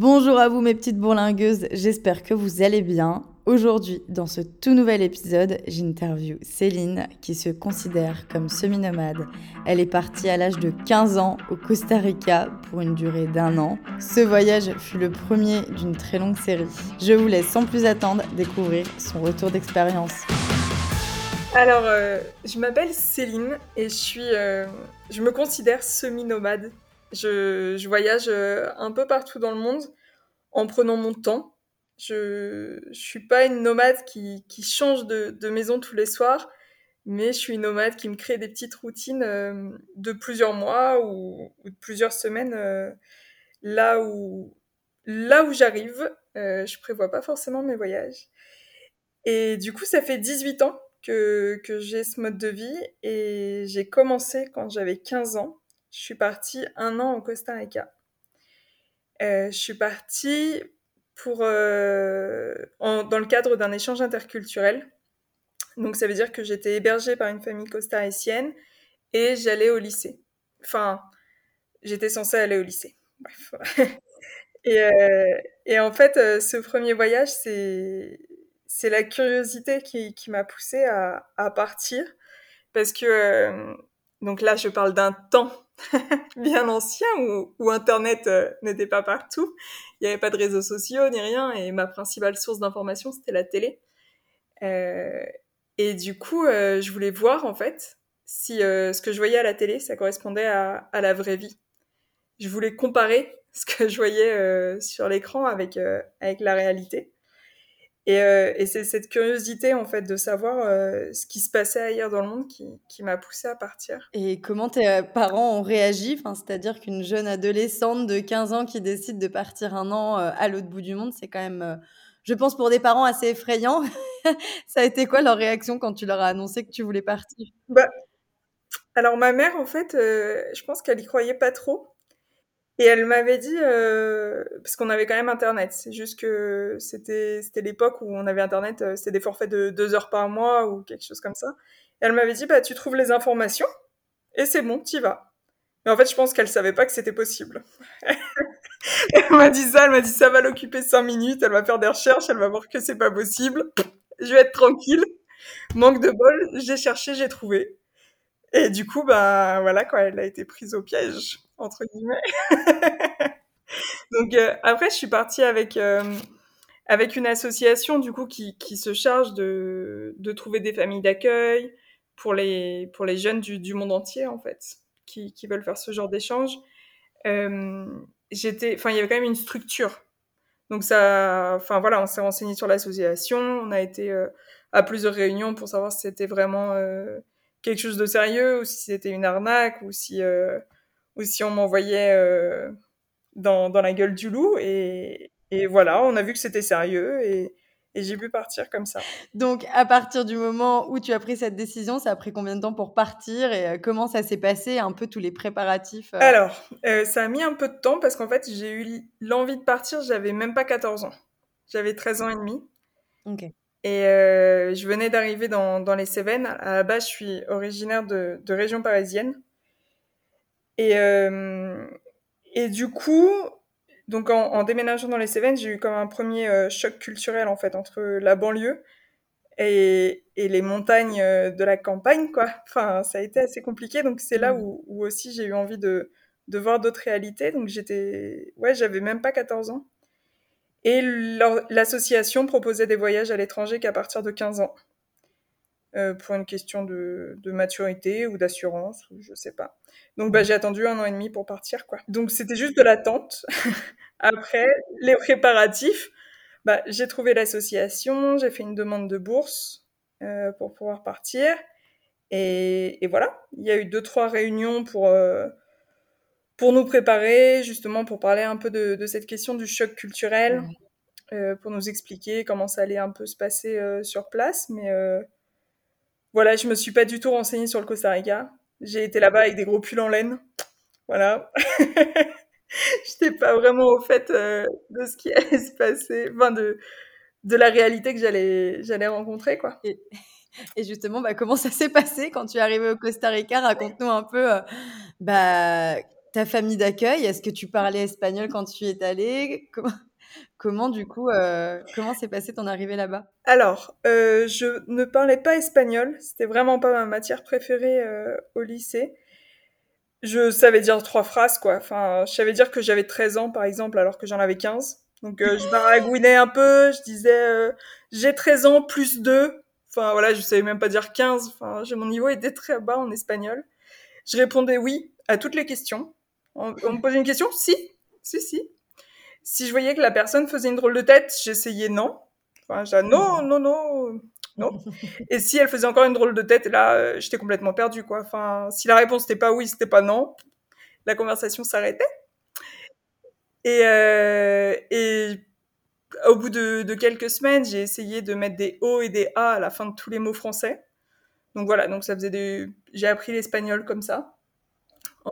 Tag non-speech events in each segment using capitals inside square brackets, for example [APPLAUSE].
Bonjour à vous mes petites bourlingueuses, j'espère que vous allez bien. Aujourd'hui, dans ce tout nouvel épisode, j'interview Céline qui se considère comme semi-nomade. Elle est partie à l'âge de 15 ans au Costa Rica pour une durée d'un an. Ce voyage fut le premier d'une très longue série. Je vous laisse sans plus attendre découvrir son retour d'expérience. Alors, euh, je m'appelle Céline et je suis, euh, je me considère semi-nomade. Je, voyage euh, un peu partout dans le monde en prenant mon temps je ne suis pas une nomade qui, change de, maison tous les soirs, mais je suis une nomade qui me crée des petites routines euh, de plusieurs mois ou, ou, de plusieurs semaines euh, là où, là où j'arrive. Euh, je prévois pas forcément mes voyages. Et du coup, ça fait 18 ans que, que j'ai ce mode de vie et j'ai commencé quand j'avais 15 ans. Je suis partie un an au Costa Rica. Euh, je suis partie pour, euh, dans le cadre d'un échange interculturel. Donc ça veut dire que j'étais hébergée par une famille costaricienne et j'allais au lycée. Enfin, j'étais censée aller au lycée. Bref. [LAUGHS] et, euh, et, en fait, ce premier voyage, c'est c'est la curiosité qui, m'a poussée à, partir. Parce que, donc là, je parle d'un temps [LAUGHS] bien ancien où, Internet euh, n'était pas partout. Il n'y avait pas de réseaux sociaux ni rien et ma principale source d'information c'était la télé. Euh, et du coup, euh, je voulais voir en fait si ce que je voyais à la télé ça correspondait à, la vraie vie. Je voulais comparer [LAUGHS] ce que je voyais sur l'écran avec la réalité. Et, euh, et c'est cette curiosité en fait de savoir euh, ce qui se passait ailleurs dans le monde qui, qui m'a poussée à partir. Et comment tes euh, parents ont réagi? Enfin, C'est-à-dire qu'une jeune adolescente de 15 ans qui décide de partir un an à l'autre bout du monde, c'est quand même, je pense, pour des parents assez effrayant. [LAUGHS] Ça a été quoi leur réaction quand tu leur as annoncé que tu voulais partir? Bah, Alors ma mère, en fait, euh, je pense qu'elle y croyait pas trop. Et elle m'avait dit, euh, parce qu'on avait quand même Internet, c'est juste que c'était l'époque où on avait Internet, euh, c'était des forfaits de deux heures par mois ou quelque chose comme ça. Et elle m'avait dit, bah tu trouves les informations et c'est bon, t'y vas. Mais en fait, je pense qu'elle savait pas que c'était possible. [LAUGHS] elle m'a dit ça, elle m'a dit ça va l'occuper cinq minutes, elle va faire des recherches, elle va voir que c'est pas possible. Je vais être tranquille. Manque de bol, j'ai cherché, j'ai trouvé. Et du coup, bah voilà quoi, elle a été prise au piège entre guillemets. [LAUGHS] Donc euh, après, je suis partie avec euh, avec une association du coup qui, qui se charge de, de trouver des familles d'accueil pour les pour les jeunes du, du monde entier en fait qui, qui veulent faire ce genre d'échange. Euh, j'étais, enfin il y avait quand même une structure. Donc ça, enfin voilà, on s'est renseigné sur l'association, on a été euh, à plusieurs réunions pour savoir si c'était vraiment euh, quelque chose de sérieux ou si c'était une arnaque ou si euh, ou si on m'envoyait euh, dans, dans la gueule du loup. Et, et voilà, on a vu que c'était sérieux et, et j'ai pu partir comme ça. Donc, à partir du moment où tu as pris cette décision, ça a pris combien de temps pour partir et euh, comment ça s'est passé, un peu tous les préparatifs euh... Alors, euh, ça a mis un peu de temps parce qu'en fait, j'ai eu l'envie de partir, j'avais même pas 14 ans. J'avais 13 ans et demi. Ok. Et euh, je venais d'arriver dans, dans les Cévennes. À la base, je suis originaire de, de région parisienne. Et, euh, et du coup, donc en, en, déménageant dans les Cévennes, j'ai eu comme un premier euh, choc culturel en fait entre la banlieue et, et les montagnes euh, de la campagne quoi. [LAUGHS] Enfin, ça a été assez compliqué. Donc c'est là mmh. où, où aussi j'ai eu envie de, de voir d'autres réalités. Donc j'étais, ouais, j'avais même pas 14 ans. Et l'association proposait des voyages à l'étranger qu'à partir de 15 ans. Euh, pour une question de, de maturité ou d'assurance, ou je sais pas. Donc bah, j'ai attendu un an et demi pour partir, quoi. Donc c'était juste de l'attente. [LAUGHS] Après, les préparatifs, bah, j'ai trouvé l'association, j'ai fait une demande de bourse euh, pour pouvoir partir. Et, et, voilà, il y a eu deux, trois réunions pour, euh, pour nous préparer, justement pour parler un peu de, de cette question du choc culturel, pour nous expliquer comment ça allait un peu se passer euh, sur place. Mais voilà, je me suis pas du tout renseignée sur le Costa Rica. J'ai été là-bas avec des gros pulls en laine. Voilà. [LAUGHS] J'étais pas vraiment au fait euh, de ce qui allait se passer, enfin de, de la réalité que j'allais, rencontrer, quoi. Et, justement, bah, comment ça s'est passé quand tu es arrivé au Costa Rica? Raconte-nous un peu, euh, bah, ta famille d'accueil, est-ce que tu parlais espagnol quand tu y es allée? Comment, comment, du coup, euh, comment s'est passé ton arrivée là-bas? Alors, euh, je ne parlais pas espagnol. C'était vraiment pas ma matière préférée euh, au lycée. Je savais dire trois phrases, quoi. Enfin, je savais dire que j'avais 13 ans, par exemple, alors que j'en avais 15. Donc, je baragouinais un peu. Je disais, j'ai 13 ans plus 2. Enfin, voilà, je savais même pas dire 15. Enfin, mon niveau était très bas en espagnol. Je répondais oui à toutes les questions. On, on me posait une question? Si, si, si. Si je voyais que la personne faisait une drôle de tête, j'essayais non. Enfin, j'ai non, non, non, non. Et si elle faisait encore une drôle de tête, là, euh, j'étais complètement perdue, quoi. Enfin, si la réponse n'était pas oui, c'était pas non, la conversation s'arrêtait. Et, euh, et au bout de, de quelques semaines, j'ai essayé de mettre des O et des A à la fin de tous les mots français. Donc voilà, donc ça faisait des... J'ai appris l'espagnol comme ça.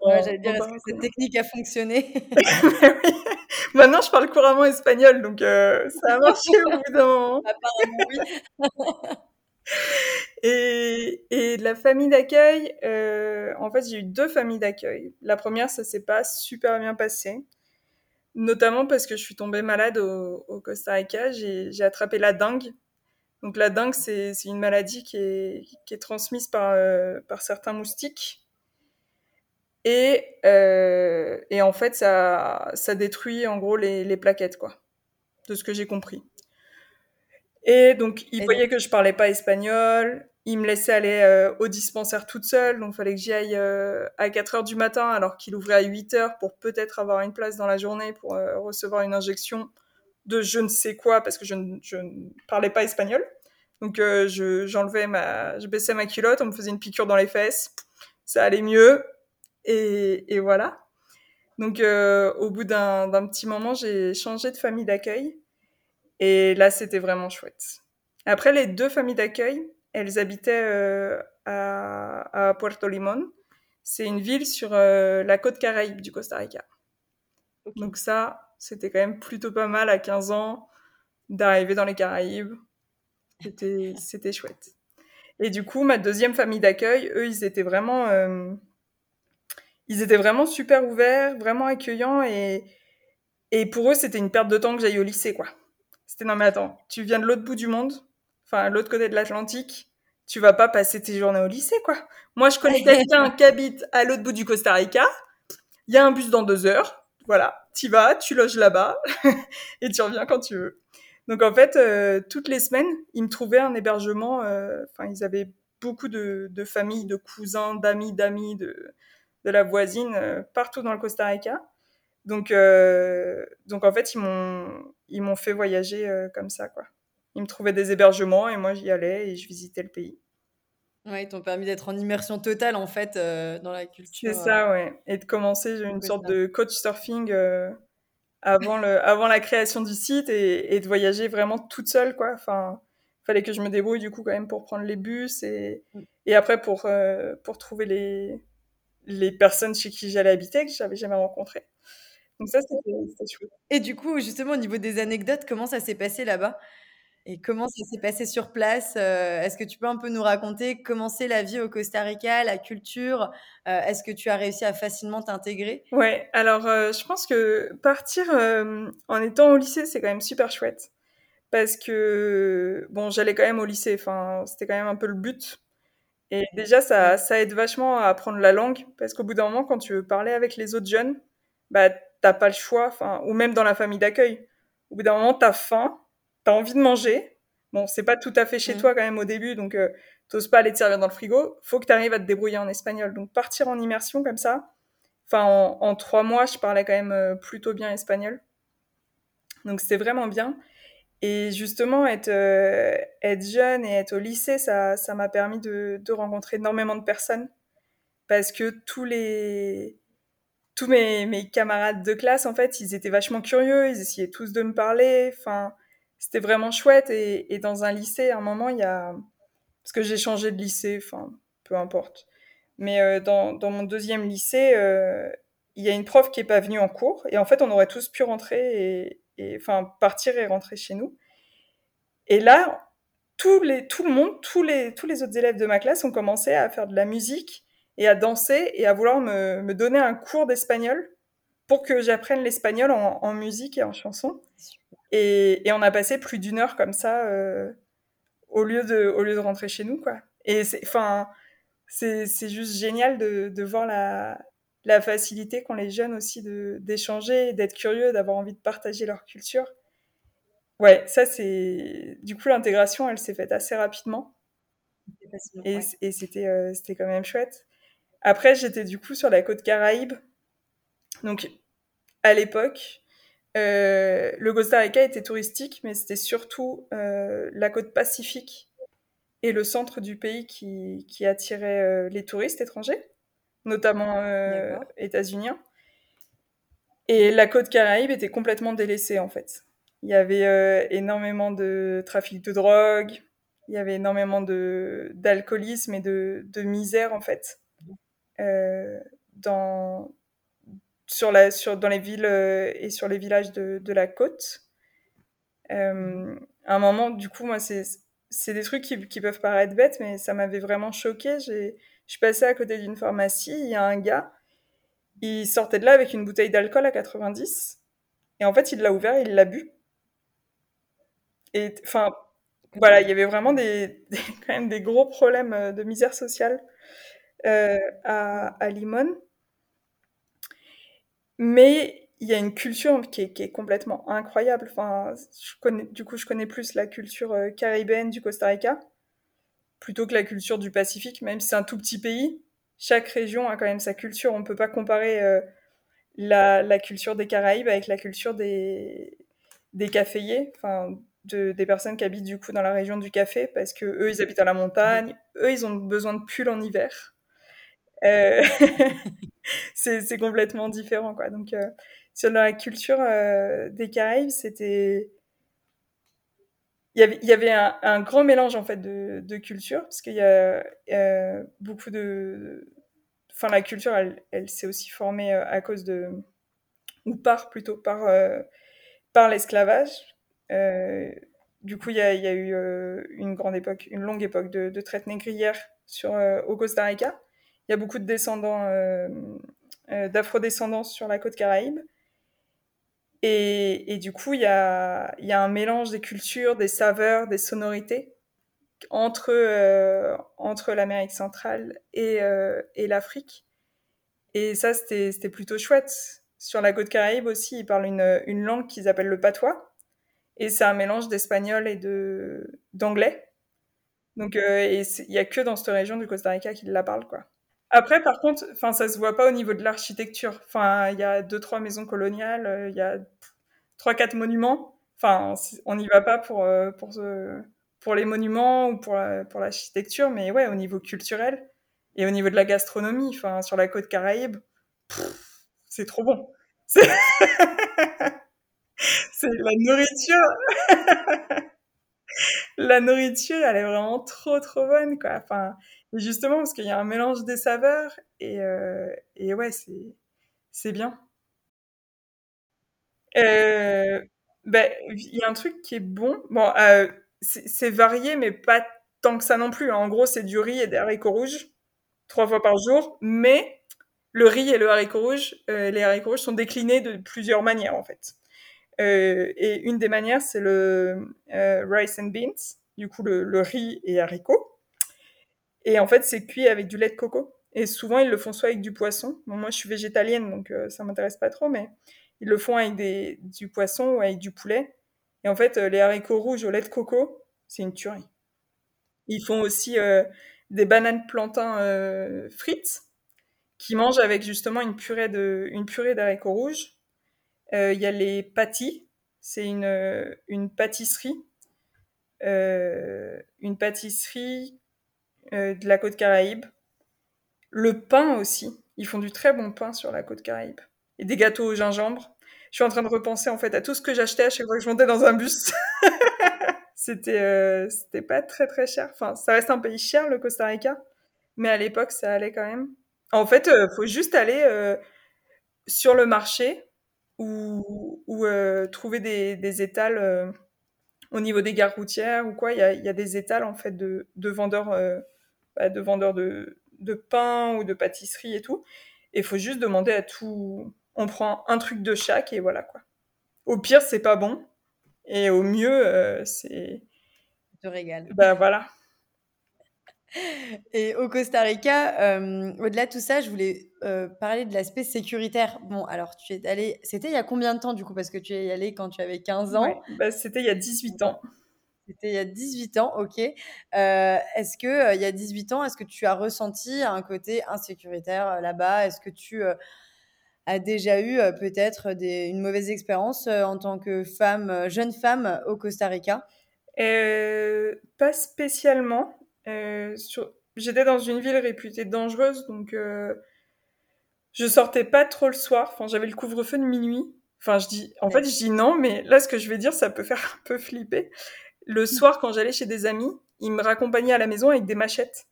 Ouais, J'allais dire, est-ce que cette technique a fonctionné? [LAUGHS] Maintenant, je parle couramment espagnol, donc euh, ça a marché au bout d'un moment. [LAUGHS] Apparemment, oui. [LAUGHS] et, et la famille d'accueil, euh, en fait, j'ai eu deux familles d'accueil. La première, ça s'est pas super bien passé, notamment parce que je suis tombée malade au, au Costa Rica. J'ai attrapé la dengue. Donc la dengue, c'est une maladie qui est, qui est transmise par, euh, par certains moustiques. Et, euh, et en fait, ça, ça détruit en gros les, les plaquettes, quoi, de ce que j'ai compris. Et donc, il voyait que je parlais pas espagnol. Il me laissait aller euh, au dispensaire toute seule. Donc, il fallait que j'y aille euh, à 4 heures du matin, alors qu'il ouvrait à 8 heures pour peut-être avoir une place dans la journée pour euh, recevoir une injection de je ne sais quoi, parce que je ne, je ne parlais pas espagnol. Donc, euh, je, j'enlevais ma, je baissais ma culotte, on me faisait une piqûre dans les fesses. Ça allait mieux. Et, et voilà. Donc, euh, au bout d'un, petit moment, j'ai changé de famille d'accueil. Et là, c'était vraiment chouette. Après, les deux familles d'accueil, elles habitaient euh, à, à, Puerto Limón. C'est une ville sur euh, la côte caraïbe du Costa Rica. Okay. Donc ça, c'était quand même plutôt pas mal à 15 ans d'arriver dans les Caraïbes. C'était, chouette. Et du coup, ma deuxième famille d'accueil, eux, ils étaient vraiment, ils étaient vraiment super ouverts, vraiment accueillants et, et pour eux, c'était une perte de temps que j'aille au lycée, quoi. C'était non, mais attends, tu viens de l'autre bout du monde, enfin, l'autre côté de l'Atlantique, tu vas pas passer tes journées au lycée, quoi. Moi, je connais quelqu'un [LAUGHS] qui habite à l'autre bout du Costa Rica. Il y a un bus dans deux heures. Voilà, tu vas, tu loges là-bas [LAUGHS] et tu reviens quand tu veux. Donc en fait, euh, toutes les semaines, ils me trouvaient un hébergement. Euh, enfin, ils avaient beaucoup de, de familles, de cousins, d'amis, d'amis, de, de la voisine euh, partout dans le Costa Rica. Donc, euh, donc en fait, ils m'ont, ils m'ont fait voyager euh, comme ça, quoi. Ils me trouvaient des hébergements et moi j'y allais et je visitais le pays. Ouais, ils t'ont permis d'être en immersion totale en fait euh, dans la culture. C'est ça, ouais. Et de commencer une sorte ça. de coach surfing euh, avant, le, avant la création du site et, et, de voyager vraiment toute seule, quoi. Enfin, fallait que je me débrouille du coup quand même pour prendre les bus et, mm. et après pour, euh, pour trouver les, les personnes chez qui j'allais habiter que j'avais jamais rencontrées. Donc ça, c'était chouette. Et du coup, justement, au niveau des anecdotes, comment ça s'est passé là-bas? Et comment ça s'est passé sur place? Euh, Est-ce que tu peux un peu nous raconter comment c'est la vie au Costa Rica, la culture? Euh, Est-ce que tu as réussi à facilement t'intégrer? Ouais, alors euh, je pense que partir en étant au lycée, c'est quand même super chouette. Parce que, bon, j'allais quand même au lycée, enfin, c'était quand même un peu le but. Et déjà, ça, ça aide vachement à apprendre la langue, parce qu'au bout d'un moment, quand tu veux parler avec les autres jeunes, bah, t'as pas le choix, enfin, ou même dans la famille d'accueil. Au bout d'un moment, t'as faim, t'as envie de manger. Bon, c'est pas tout à fait chez mmh. toi quand même au début, donc euh, t'oses pas aller te servir dans le frigo. Faut que t'arrives à te débrouiller en espagnol. Donc partir en immersion comme ça, enfin, en, en trois mois, je parlais quand même euh, plutôt bien espagnol. Donc c'était vraiment bien. Et justement, être, euh, être jeune et être au lycée, ça, ça m'a permis de, de rencontrer énormément de personnes. Parce que tous les, tous mes, mes, camarades de classe, en fait, ils étaient vachement curieux, ils essayaient tous de me parler. Enfin, c'était vraiment chouette. Et, dans un lycée, à un moment, il y a. Parce que j'ai changé de lycée, enfin, peu importe. Mais euh, dans, dans, mon deuxième lycée, euh, il y a une prof qui est pas venue en cours. Et en fait, on aurait tous pu rentrer et enfin, partir et rentrer chez nous. Et là, tous les, tout le monde, tous les, tous les autres élèves de ma classe ont commencé à faire de la musique et à danser et à vouloir me, me donner un cours d'espagnol pour que j'apprenne l'espagnol en, en, musique et en chanson. Et, et, on a passé plus d'une heure comme ça euh, au, lieu de, au lieu de rentrer chez nous. Quoi. Et c'est, enfin, c'est, juste génial de, de voir la, la facilité qu'ont les jeunes aussi d'échanger, d'être curieux, d'avoir envie de partager leur culture. Ouais, ça c'est. Du coup, l'intégration, elle s'est faite assez rapidement. Et, et c'était, euh, c'était quand même chouette. Après, j'étais du coup sur la côte Caraïbe. Donc, à l'époque, euh, le Costa Rica était touristique, mais c'était surtout euh, la côte Pacifique et le centre du pays qui, qui attirait les touristes étrangers, notamment euh, états-uniens. Et la côte Caraïbe était complètement délaissée en fait. Il y avait euh, énormément de trafic de drogue, il y avait énormément de d'alcoolisme et de, de misère en fait euh, dans sur la sur dans les villes et sur les villages de, de la côte. Euh, à un moment, du coup, moi, c'est c'est des trucs qui, qui peuvent paraître bêtes, mais ça m'avait vraiment choqué. J'ai je passée à côté d'une pharmacie, il y a un gars, il sortait de là avec une bouteille d'alcool à 90, et en fait, il l'a ouvert il l'a bu. Et enfin, voilà, il y avait vraiment des, [LAUGHS] gros problèmes euh, de misère sociale euh, à, à Limone. Mais il y a une culture qui est, complètement incroyable. Enfin, du coup, je connais plus la culture euh, caribéenne du Costa Rica plutôt que la culture du Pacifique, même si c'est un tout petit pays. Chaque région a quand même sa culture. On ne peut pas comparer euh, la, la, culture des Caraïbes avec la culture des, des caféiers, enfin, de, des personnes qui habitent du coup dans la région du café, parce que eux, ils habitent à la montagne, eux, ils ont besoin de pulls en hiver. Euh, [LAUGHS] c'est complètement différent, quoi. Donc, euh, sur la culture des Caraïbes, c'était il y avait, un, grand mélange en fait de, de cultures parce qu'il y a euh, beaucoup de enfin la culture elle, s'est aussi formée à cause de ou par plutôt par euh, par l'esclavage. Euh, du coup il y a, il y a eu une grande époque une longue époque de, de traite négrière sur au Costa Rica. Il y a beaucoup de descendants d'afro-descendants sur la côte Caraïbe et, du coup, il y a, un mélange des cultures, des saveurs, des sonorités entre, euh, entre l'Amérique centrale et, euh, l'Afrique. Et ça, c'était plutôt chouette. Sur la côte caraïbe aussi, ils parlent une, langue qu'ils appellent le patois. Et c'est un mélange d'espagnol et d'anglais. Donc, euh, il n'y a que dans cette région du Costa Rica qu'ils la parlent, quoi. Après, par contre, enfin, ça se voit pas au niveau de l'architecture. Il y a deux, trois maisons coloniales, euh, il y a trois, quatre monuments. Enfin, on n'y va pas pour, euh, pour, ce, pour les monuments ou pour l'architecture, mais ouais, au niveau culturel et au niveau de la gastronomie, enfin, sur la côte Caraïbe, c'est trop bon. C'est [LAUGHS] la nourriture. [LAUGHS] la nourriture, elle est vraiment trop, trop bonne, quoi. Justement, parce qu'il y a un mélange des saveurs, et, euh, ouais, c'est, bien. Euh, ben, il y a un truc qui est bon. Bon, euh, c'est varié, mais pas tant que ça non plus. En gros, c'est du riz et des haricots rouges, trois fois par jour, mais le riz et le haricot rouge, les haricots rouges sont déclinés de plusieurs manières, en fait. Et une des manières, c'est le rice and beans, du coup le, le riz et haricots. Et en fait, c'est cuit avec du lait de coco. Et souvent, ils le font soit avec du poisson. Moi, je suis végétalienne, donc euh, ça m'intéresse pas trop, mais ils le font avec du poisson ou avec du poulet. Et en fait, euh, les haricots rouges au lait de coco, c'est une tuerie. Ils font aussi euh, des bananes plantains euh, frites qui mangent avec justement une purée de, une purée d'haricots rouges il y a les pâtis, c'est une, une pâtisserie, une pâtisserie euh, de la côte Caraïbe. Le pain aussi, ils font du très bon pain sur la côte Caraïbe. Et des gâteaux au gingembre. Je suis en train de repenser en fait à tout ce que j'achetais à chaque fois que je montais dans un bus. [LAUGHS] c'était euh, c'était pas très très cher. Enfin, ça reste un pays cher le Costa Rica, mais à l'époque ça allait quand même. En fait, euh, faut juste aller euh, sur le marché ou, euh, trouver des, étals au niveau des gares routières ou quoi. Il y a, y a, des étals en fait de, de vendeurs, bah, de vendeurs de, de pain ou de pâtisserie et tout. Et il faut juste demander à tout. On prend un truc de chaque et voilà quoi. Au pire, c'est pas bon. Et au mieux, euh, c'est. te régale. Bah voilà. [LAUGHS] Et au Costa Rica, euh, au-delà de tout ça, je voulais euh, parler de l'aspect sécuritaire. Bon, alors tu es allé, c'était il y a combien de temps du coup? Parce que tu es allé quand tu avais 15 ans. bah, c'était il y a 18 ans. C'était il y a 18 ans, ok. Euh, est-ce que il y a 18 ans, est-ce que tu as ressenti un côté insécuritaire là-bas? Est-ce que tu as déjà eu peut-être une mauvaise expérience en tant que femme, jeune femme au Costa Rica? Pas spécialement. Euh, j'étais dans une ville réputée dangereuse, donc euh, je sortais pas trop le soir. Enfin, j'avais le couvre-feu de minuit. Enfin, je dis, en fait, je dis non, mais là, ce que je vais dire, ça peut faire un peu flipper. Le soir, quand j'allais chez des amis, ils me raccompagnaient à la maison avec des machettes,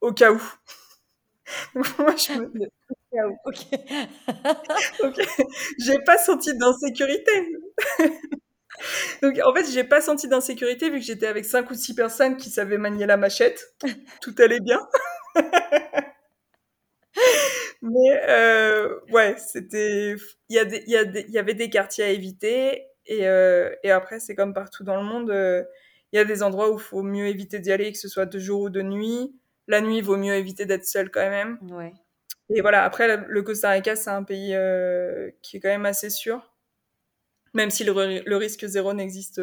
au cas où. [LAUGHS] moi, je me... [LAUGHS] Au cas où. Ok. [LAUGHS] ok. J'ai pas senti d'insécurité. Donc en fait, j'ai pas senti d'insécurité vu que j'étais avec cinq ou six personnes qui savaient manier la machette. Tout allait bien. Mais euh, ouais, c'était. Il y, a des, il, y a y avait des quartiers à éviter. Et, euh, et après, c'est comme partout dans le monde. Euh, il y a des endroits où il faut mieux éviter d'y aller, que ce soit de jour ou de nuit. La nuit, il vaut mieux éviter d'être seul quand même. Ouais. Et voilà, après, le Costa Rica, c'est un pays qui est quand même assez sûr même si le, risque zéro n'existe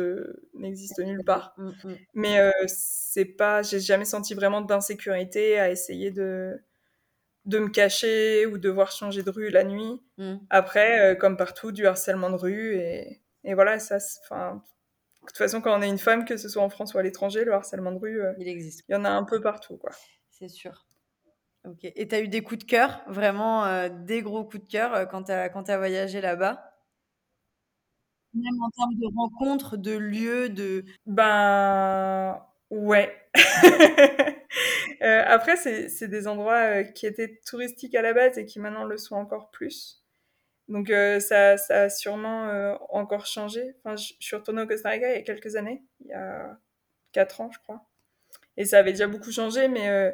n'existe nulle part. Mm, mm. Mais euh, c'est pas, j'ai jamais senti vraiment d'insécurité à essayer de de me cacher ou devoir changer de rue la nuit. Mm. Après, euh, comme partout, du harcèlement de rue et, et voilà, ça, enfin, de toute façon, quand on est une femme, que ce soit en France ou à l'étranger, le harcèlement de rue, euh, il existe. Il y en a un peu partout, quoi. C'est sûr. Ok. Et tu as eu des coups de cœur, vraiment des gros coups de cœur quand tu as, voyagé là-bas? Même en termes de rencontres, de lieux, de... Ben ouais. [LAUGHS] euh, après, c'est des endroits euh, qui étaient touristiques à la base et qui maintenant le sont encore plus. Donc euh, ça, a sûrement euh, encore changé. Enfin, je, suis retournée au Costa Rica il y a quelques années, il y a quatre ans je crois. Et ça avait déjà beaucoup changé, mais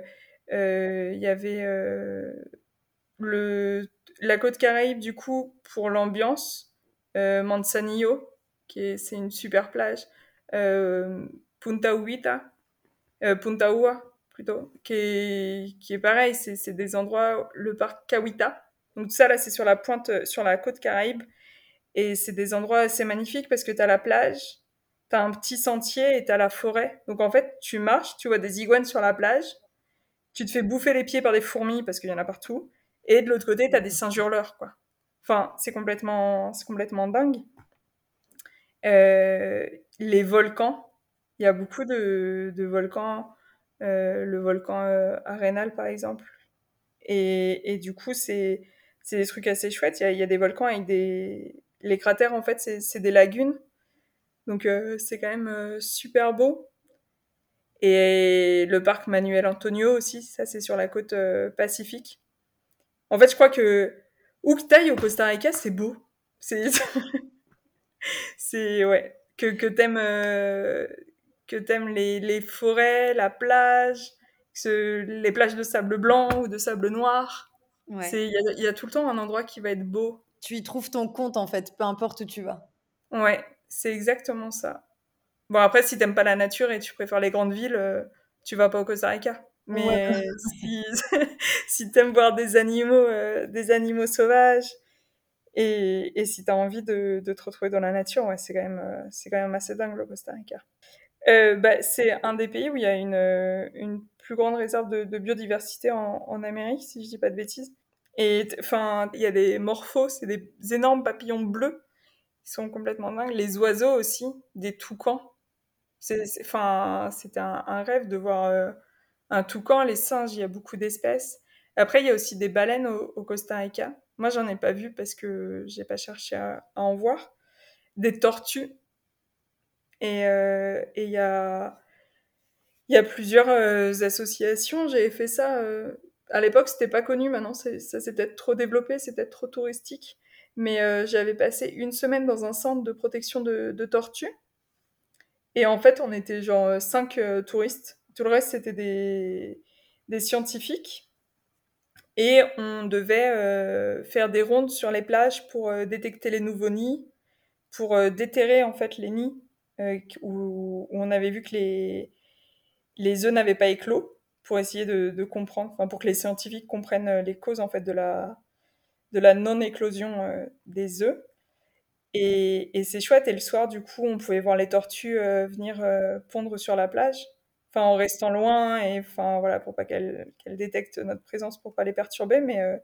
il y avait le, la côte caraïbe du coup pour l'ambiance euh, Manzanillo, qui est, c'est une super plage, euh, Punta Uita, euh, Punta Ua plutôt, qui est, qui est pareil, c'est, c'est des endroits, le parc Kawita. Donc tout ça là, c'est sur la pointe, sur la côte Caraïbe, et c'est des endroits assez magnifiques parce que tu as la plage, tu as un petit sentier et tu as la forêt. Donc en fait, tu marches, tu vois des iguanes sur la plage, tu te fais bouffer les pieds par des fourmis parce qu'il y en a partout, et de l'autre côté, tu as des singes hurleurs, quoi. Enfin, c'est complètement, c'est complètement dingue. Euh, les volcans, il y a beaucoup de, de volcans, euh, le volcan euh, Arenal par exemple. Et, et du coup, c'est, c'est des trucs assez chouettes. Il y a, des volcans avec des. Les cratères, en fait, c'est, des lagunes. Donc, c'est quand même super beau. Et le parc Manuel Antonio aussi, ça, c'est sur la côte pacifique. En fait, je crois que où que au Costa Rica, c'est beau. C'est. [LAUGHS] c'est. Ouais. Que, que t'aimes. Euh, que t'aimes les, les forêts, la plage, les plages de sable blanc ou de sable noir. Il y, y, a tout le temps un endroit qui va être beau. Tu y trouves ton compte en fait, peu importe où tu vas. Ouais, c'est exactement ça. Bon, après, si t'aimes pas la nature et tu préfères les grandes villes, euh, tu vas pas au Costa Rica. Mais si, [LAUGHS] si tu aimes voir des animaux, euh, des animaux sauvages et, et si tu as envie de, de, te retrouver dans la nature, ouais, c'est quand, même, euh, c'est quand même assez dingue le Costa Rica. Euh, bah, c'est un des pays où il y a une, une plus grande réserve de, biodiversité en, Amérique, si je dis pas de bêtises. Et enfin, il y a des morphos, c'est des énormes papillons bleus qui sont complètement dingues. Les oiseaux aussi, des toucans. Enfin, c'était un, rêve de voir un toucan, les singes, il y a beaucoup d'espèces. Après, il y a aussi des baleines au, Costa Rica. Moi, j'en ai pas vu parce que j'ai pas cherché à, en voir. Des tortues. Et euh, a il y a plusieurs euh, associations. J'avais fait ça. Euh, à l'époque, c'était pas connu. Maintenant, ça s'est peut-être trop développé, c'est peut-être trop touristique. Mais j'avais passé une semaine dans un centre de protection de, de tortues. Et en fait, on était genre cinq touristes tout le reste, c'était des, des scientifiques et on devait faire des rondes sur les plages pour détecter les nouveaux nids, pour déterrer en fait les nids où, on avait vu que les, les œufs n'avaient pas éclos pour essayer de, comprendre, pour que les scientifiques comprennent les causes en fait de la, de la non-éclosion des œufs. Et, c'est chouette. Et le soir, du coup, on pouvait voir les tortues venir pondre sur la plage enfin en restant loin et enfin voilà pour pas qu'elle qu'elle détecte notre présence pour pas les perturber mais euh,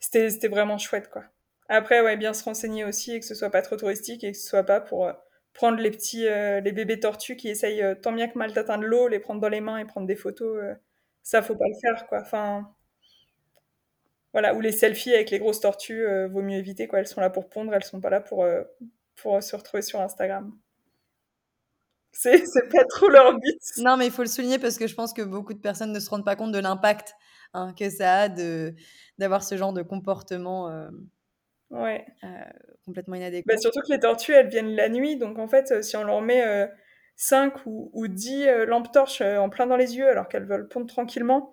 c'était vraiment chouette quoi après ouais bien se renseigner aussi et que ce soit pas trop touristique et que ce soit pas pour euh, prendre les petits euh, les bébés tortues qui essayent tant bien que mal d'atteindre l'eau les prendre dans les mains et prendre des photos ça faut pas le faire quoi. Enfin voilà ou les selfies avec les grosses tortues vaut mieux éviter quoi. Elles sont là pour pondre elles sont pas là pour se retrouver sur Instagram. C'est pas trop leur but. Non, mais il faut le souligner parce que je pense que beaucoup de personnes ne se rendent pas compte de l'impact hein, que ça a d'avoir ce genre de comportement euh, ouais. Euh, complètement inadéquat. Bah, surtout que les tortues, elles viennent la nuit. Donc, en fait, euh, si on leur met 5 ou, ou 10 lampes torches en plein dans les yeux alors qu'elles veulent pondre tranquillement,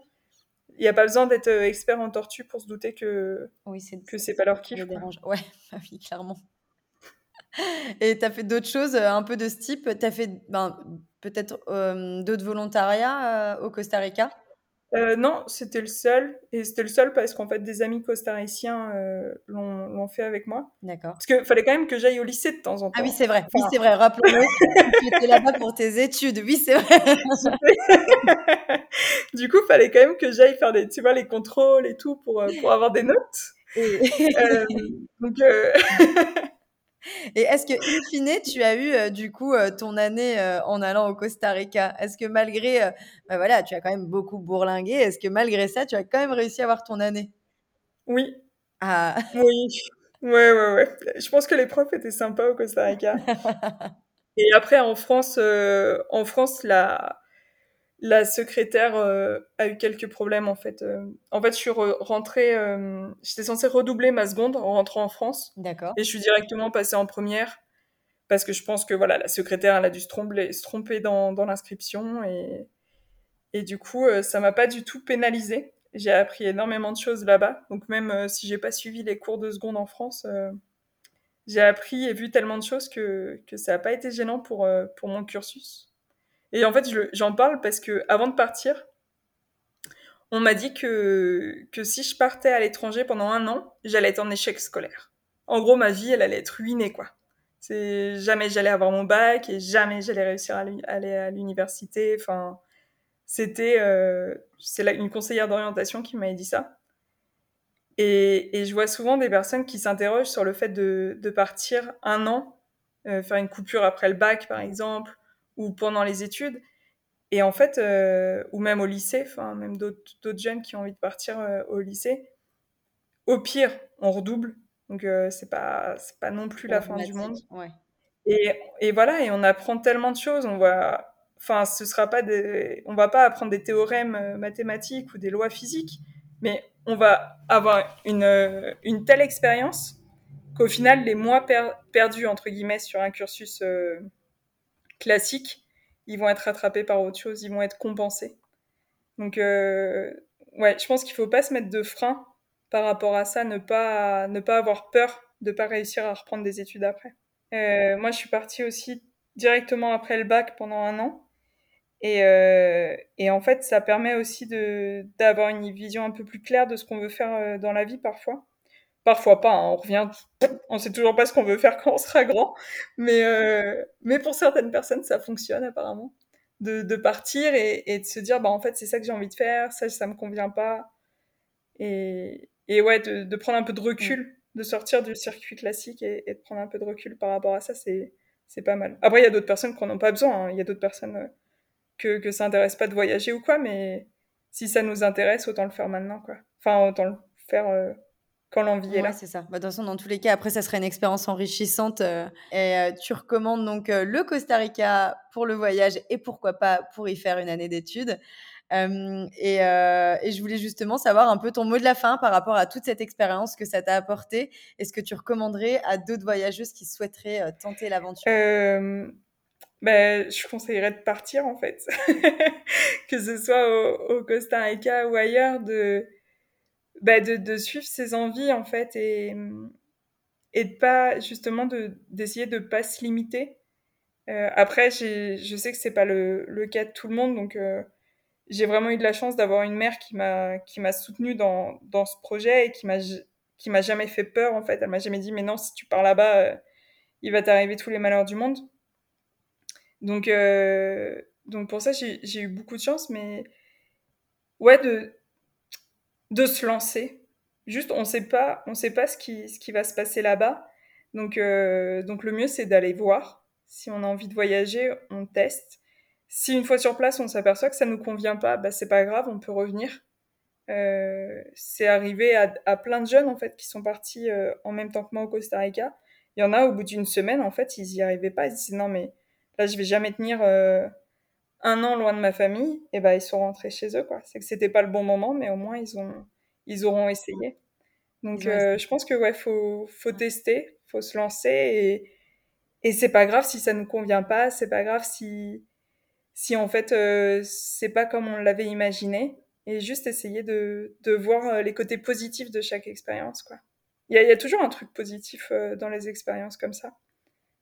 il n'y a pas besoin d'être expert en tortue pour se douter que oui, que c'est pas leur kiff. Ouais, [LAUGHS] bah oui, clairement. Et tu as fait d'autres choses euh, un peu de ce type? Tu as fait ben, peut-être euh, d'autres volontariats euh, au Costa Rica? Non, c'était le seul. Et c'était le seul parce qu'en fait, des amis costariciens l'ont fait avec moi. D'accord. Parce qu'il fallait quand même que j'aille au lycée de temps en temps. Ah oui, c'est vrai. Oui, c'est vrai. Rappelons-le. [LAUGHS] tu étais là-bas pour tes études. Oui, c'est vrai. [LAUGHS] du coup, il fallait quand même que j'aille faire des, tu vois, les contrôles et tout pour, pour avoir des notes. donc, [LAUGHS] et est-ce que, in fine, tu as eu euh, du coup euh, ton année euh, en allant au Costa Rica? Est-ce que malgré, bah voilà, tu as quand même beaucoup bourlingué, est-ce que malgré ça, tu as quand même réussi à avoir ton année? Oui. Ah. [LAUGHS] Oui. Ouais, ouais, ouais. Je pense que les profs étaient sympas au Costa Rica. [LAUGHS] Et après, en France, en France, la, la secrétaire euh, a eu quelques problèmes en fait. Euh. en fait, je suis rentrée, euh, j'étais censée redoubler ma seconde en rentrant en France. D'accord. Et je suis directement passée en première parce que je pense que voilà, la secrétaire elle a dû se tromper, se tromper dans, dans l'inscription et et du coup, ça m'a pas du tout pénalisée. J'ai appris énormément de choses là-bas. Donc même si j'ai pas suivi les cours de seconde en France, j'ai appris et vu tellement de choses que que ça a pas été gênant pour pour mon cursus. Et en fait, j'en parle parce que avant de partir, on m'a dit que, que si je partais à l'étranger pendant un an, j'allais être en échec scolaire. En gros, ma vie, elle allait être ruinée, quoi. C'est jamais j'allais avoir mon bac et jamais j'allais réussir à aller à l'université. Enfin, c'était euh, c'est une conseillère d'orientation qui m'avait dit ça. Et, et, je vois souvent des personnes qui s'interrogent sur le fait de, de partir un an, euh, faire une coupure après le bac, par exemple, ou pendant les études. Et en fait, euh, ou même au lycée, enfin, même d'autres jeunes qui ont envie de partir euh, au lycée, au pire, on redouble. Donc, euh, c'est pas, c'est pas non plus la fin du monde. Ouais. Et, et, voilà, et on apprend tellement de choses. On va, enfin, ce sera pas des, on va pas apprendre des théorèmes mathématiques ou des lois physiques, mais on va avoir une, une telle expérience qu'au final, les mois perdus, entre guillemets, sur un cursus classiques, ils vont être rattrapés par autre chose, ils vont être compensés. Donc, euh, ouais, je pense qu'il faut pas se mettre de frein par rapport à ça, ne pas, ne pas avoir peur de pas réussir à reprendre des études après. Euh, moi, je suis partie aussi directement après le bac pendant un an. Et, euh, et en fait, ça permet aussi d'avoir une vision un peu plus claire de ce qu'on veut faire dans la vie parfois. Parfois pas, hein, on revient, on sait toujours pas ce qu'on veut faire quand on sera grand, mais, euh, mais pour certaines personnes, ça fonctionne apparemment. De, de partir et, et, de se dire, bah en fait, c'est ça que j'ai envie de faire, ça, ça me convient pas. Et, et ouais, de, de, prendre un peu de recul, mm. de sortir du circuit classique et, et, de prendre un peu de recul par rapport à ça, c'est, c'est pas mal. Après, il y a d'autres personnes qui n'en ont pas besoin, hein. il y a d'autres personnes euh, que, que ça intéresse pas de voyager ou quoi, mais si ça nous intéresse, autant le faire maintenant, quoi. Enfin, autant le faire euh, quand l'envie est là. c'est ça. Bah, de toute façon, dans tous les cas, après, ça serait une expérience enrichissante. Euh, et euh, tu recommandes donc euh, le Costa Rica pour le voyage et pourquoi pas pour y faire une année d'études. Et, et, je voulais justement savoir un peu ton mot de la fin par rapport à toute cette expérience que ça t'a apporté. Est-ce que tu recommanderais à d'autres voyageuses qui souhaiteraient tenter l'aventure? Ben, je conseillerais de partir en fait, [LAUGHS] que ce soit au, Costa Rica ou ailleurs, de, ben, de, suivre ses envies en fait et, et de pas justement de d'essayer de pas se limiter. Euh, après, je sais que c'est pas le, cas de tout le monde, donc euh, j'ai vraiment eu de la chance d'avoir une mère qui m'a qui m'a soutenue dans, dans ce projet et qui m'a qui m'a jamais fait peur en fait. Elle m'a jamais dit mais non si tu pars là-bas, euh, il va t'arriver tous les malheurs du monde. Donc, donc pour ça, j'ai eu beaucoup de chance, mais ouais, de, de se lancer. Juste, on sait pas, on sait pas ce qui, ce qui va se passer là-bas. Donc, euh, donc le mieux, c'est d'aller voir. Si on a envie de voyager, on teste. Si une fois sur place, on s'aperçoit que ça nous convient pas, bah c'est pas grave, on peut revenir. Euh, c'est arrivé à, plein de jeunes en fait qui sont partis euh, en même temps que moi au Costa Rica. Il y en a au bout d'une semaine en fait, ils y arrivaient pas. Ils disaient non mais là je vais jamais tenir un an loin de ma famille, et ben ils sont rentrés chez eux quoi. C'est que c'était pas le bon moment, mais au moins ils ont ils auront essayé. Donc euh, je pense que ouais faut faut tester, faut se lancer et et c'est pas grave si ça nous convient pas, c'est pas grave si si en fait euh, c'est pas comme on l'avait imaginé et juste essayer de de voir les côtés positifs de chaque expérience quoi. Il y a, y a toujours un truc positif dans les expériences comme ça.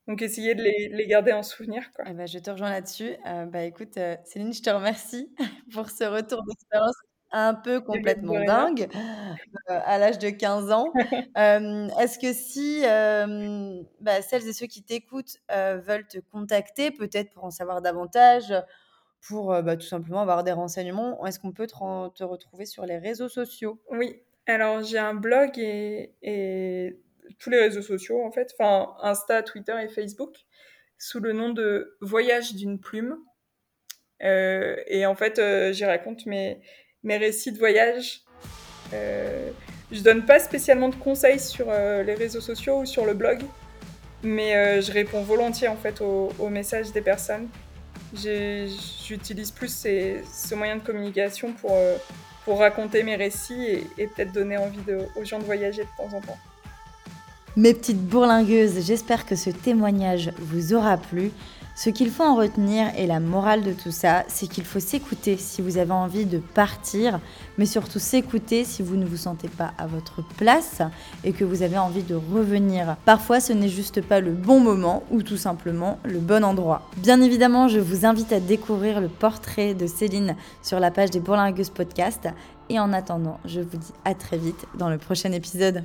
Donc, essayer de les, les, garder en souvenir. Quoi. Eh ben, je te rejoins là-dessus. Euh, bah, écoute, euh, Céline, je te remercie [LAUGHS] pour ce retour d'expérience un peu complètement dingue euh, à l'âge de 15 ans. [LAUGHS] Est-ce que si bah, celles et ceux qui t'écoutent veulent te contacter, peut-être pour en savoir davantage, pour bah, tout simplement avoir des renseignements, est-ce qu'on peut te, te, retrouver sur les réseaux sociaux? Oui, alors j'ai un blog et, et tous les réseaux sociaux en fait, enfin Insta, Twitter et Facebook, sous le nom de Voyage d'une plume. Euh, et en fait, euh, j'y raconte mes, mes récits de voyage. Euh, je donne pas spécialement de conseils sur euh, les réseaux sociaux ou sur le blog, mais je réponds volontiers en fait aux, messages des personnes. J'utilise plus ces, ce moyen de communication pour, pour raconter mes récits et, peut-être donner envie aux gens de voyager de temps en temps. Mes petites bourlingueuses, j'espère que ce témoignage vous aura plu. Ce qu'il faut en retenir et la morale de tout ça, c'est qu'il faut s'écouter si vous avez envie de partir, mais surtout s'écouter si vous ne vous sentez pas à votre place et que vous avez envie de revenir. Parfois, ce n'est juste pas le bon moment ou tout simplement le bon endroit. Bien évidemment, je vous invite à découvrir le portrait de Céline sur la page des Bourlingueuses Podcast. Et en attendant, je vous dis à très vite dans le prochain épisode.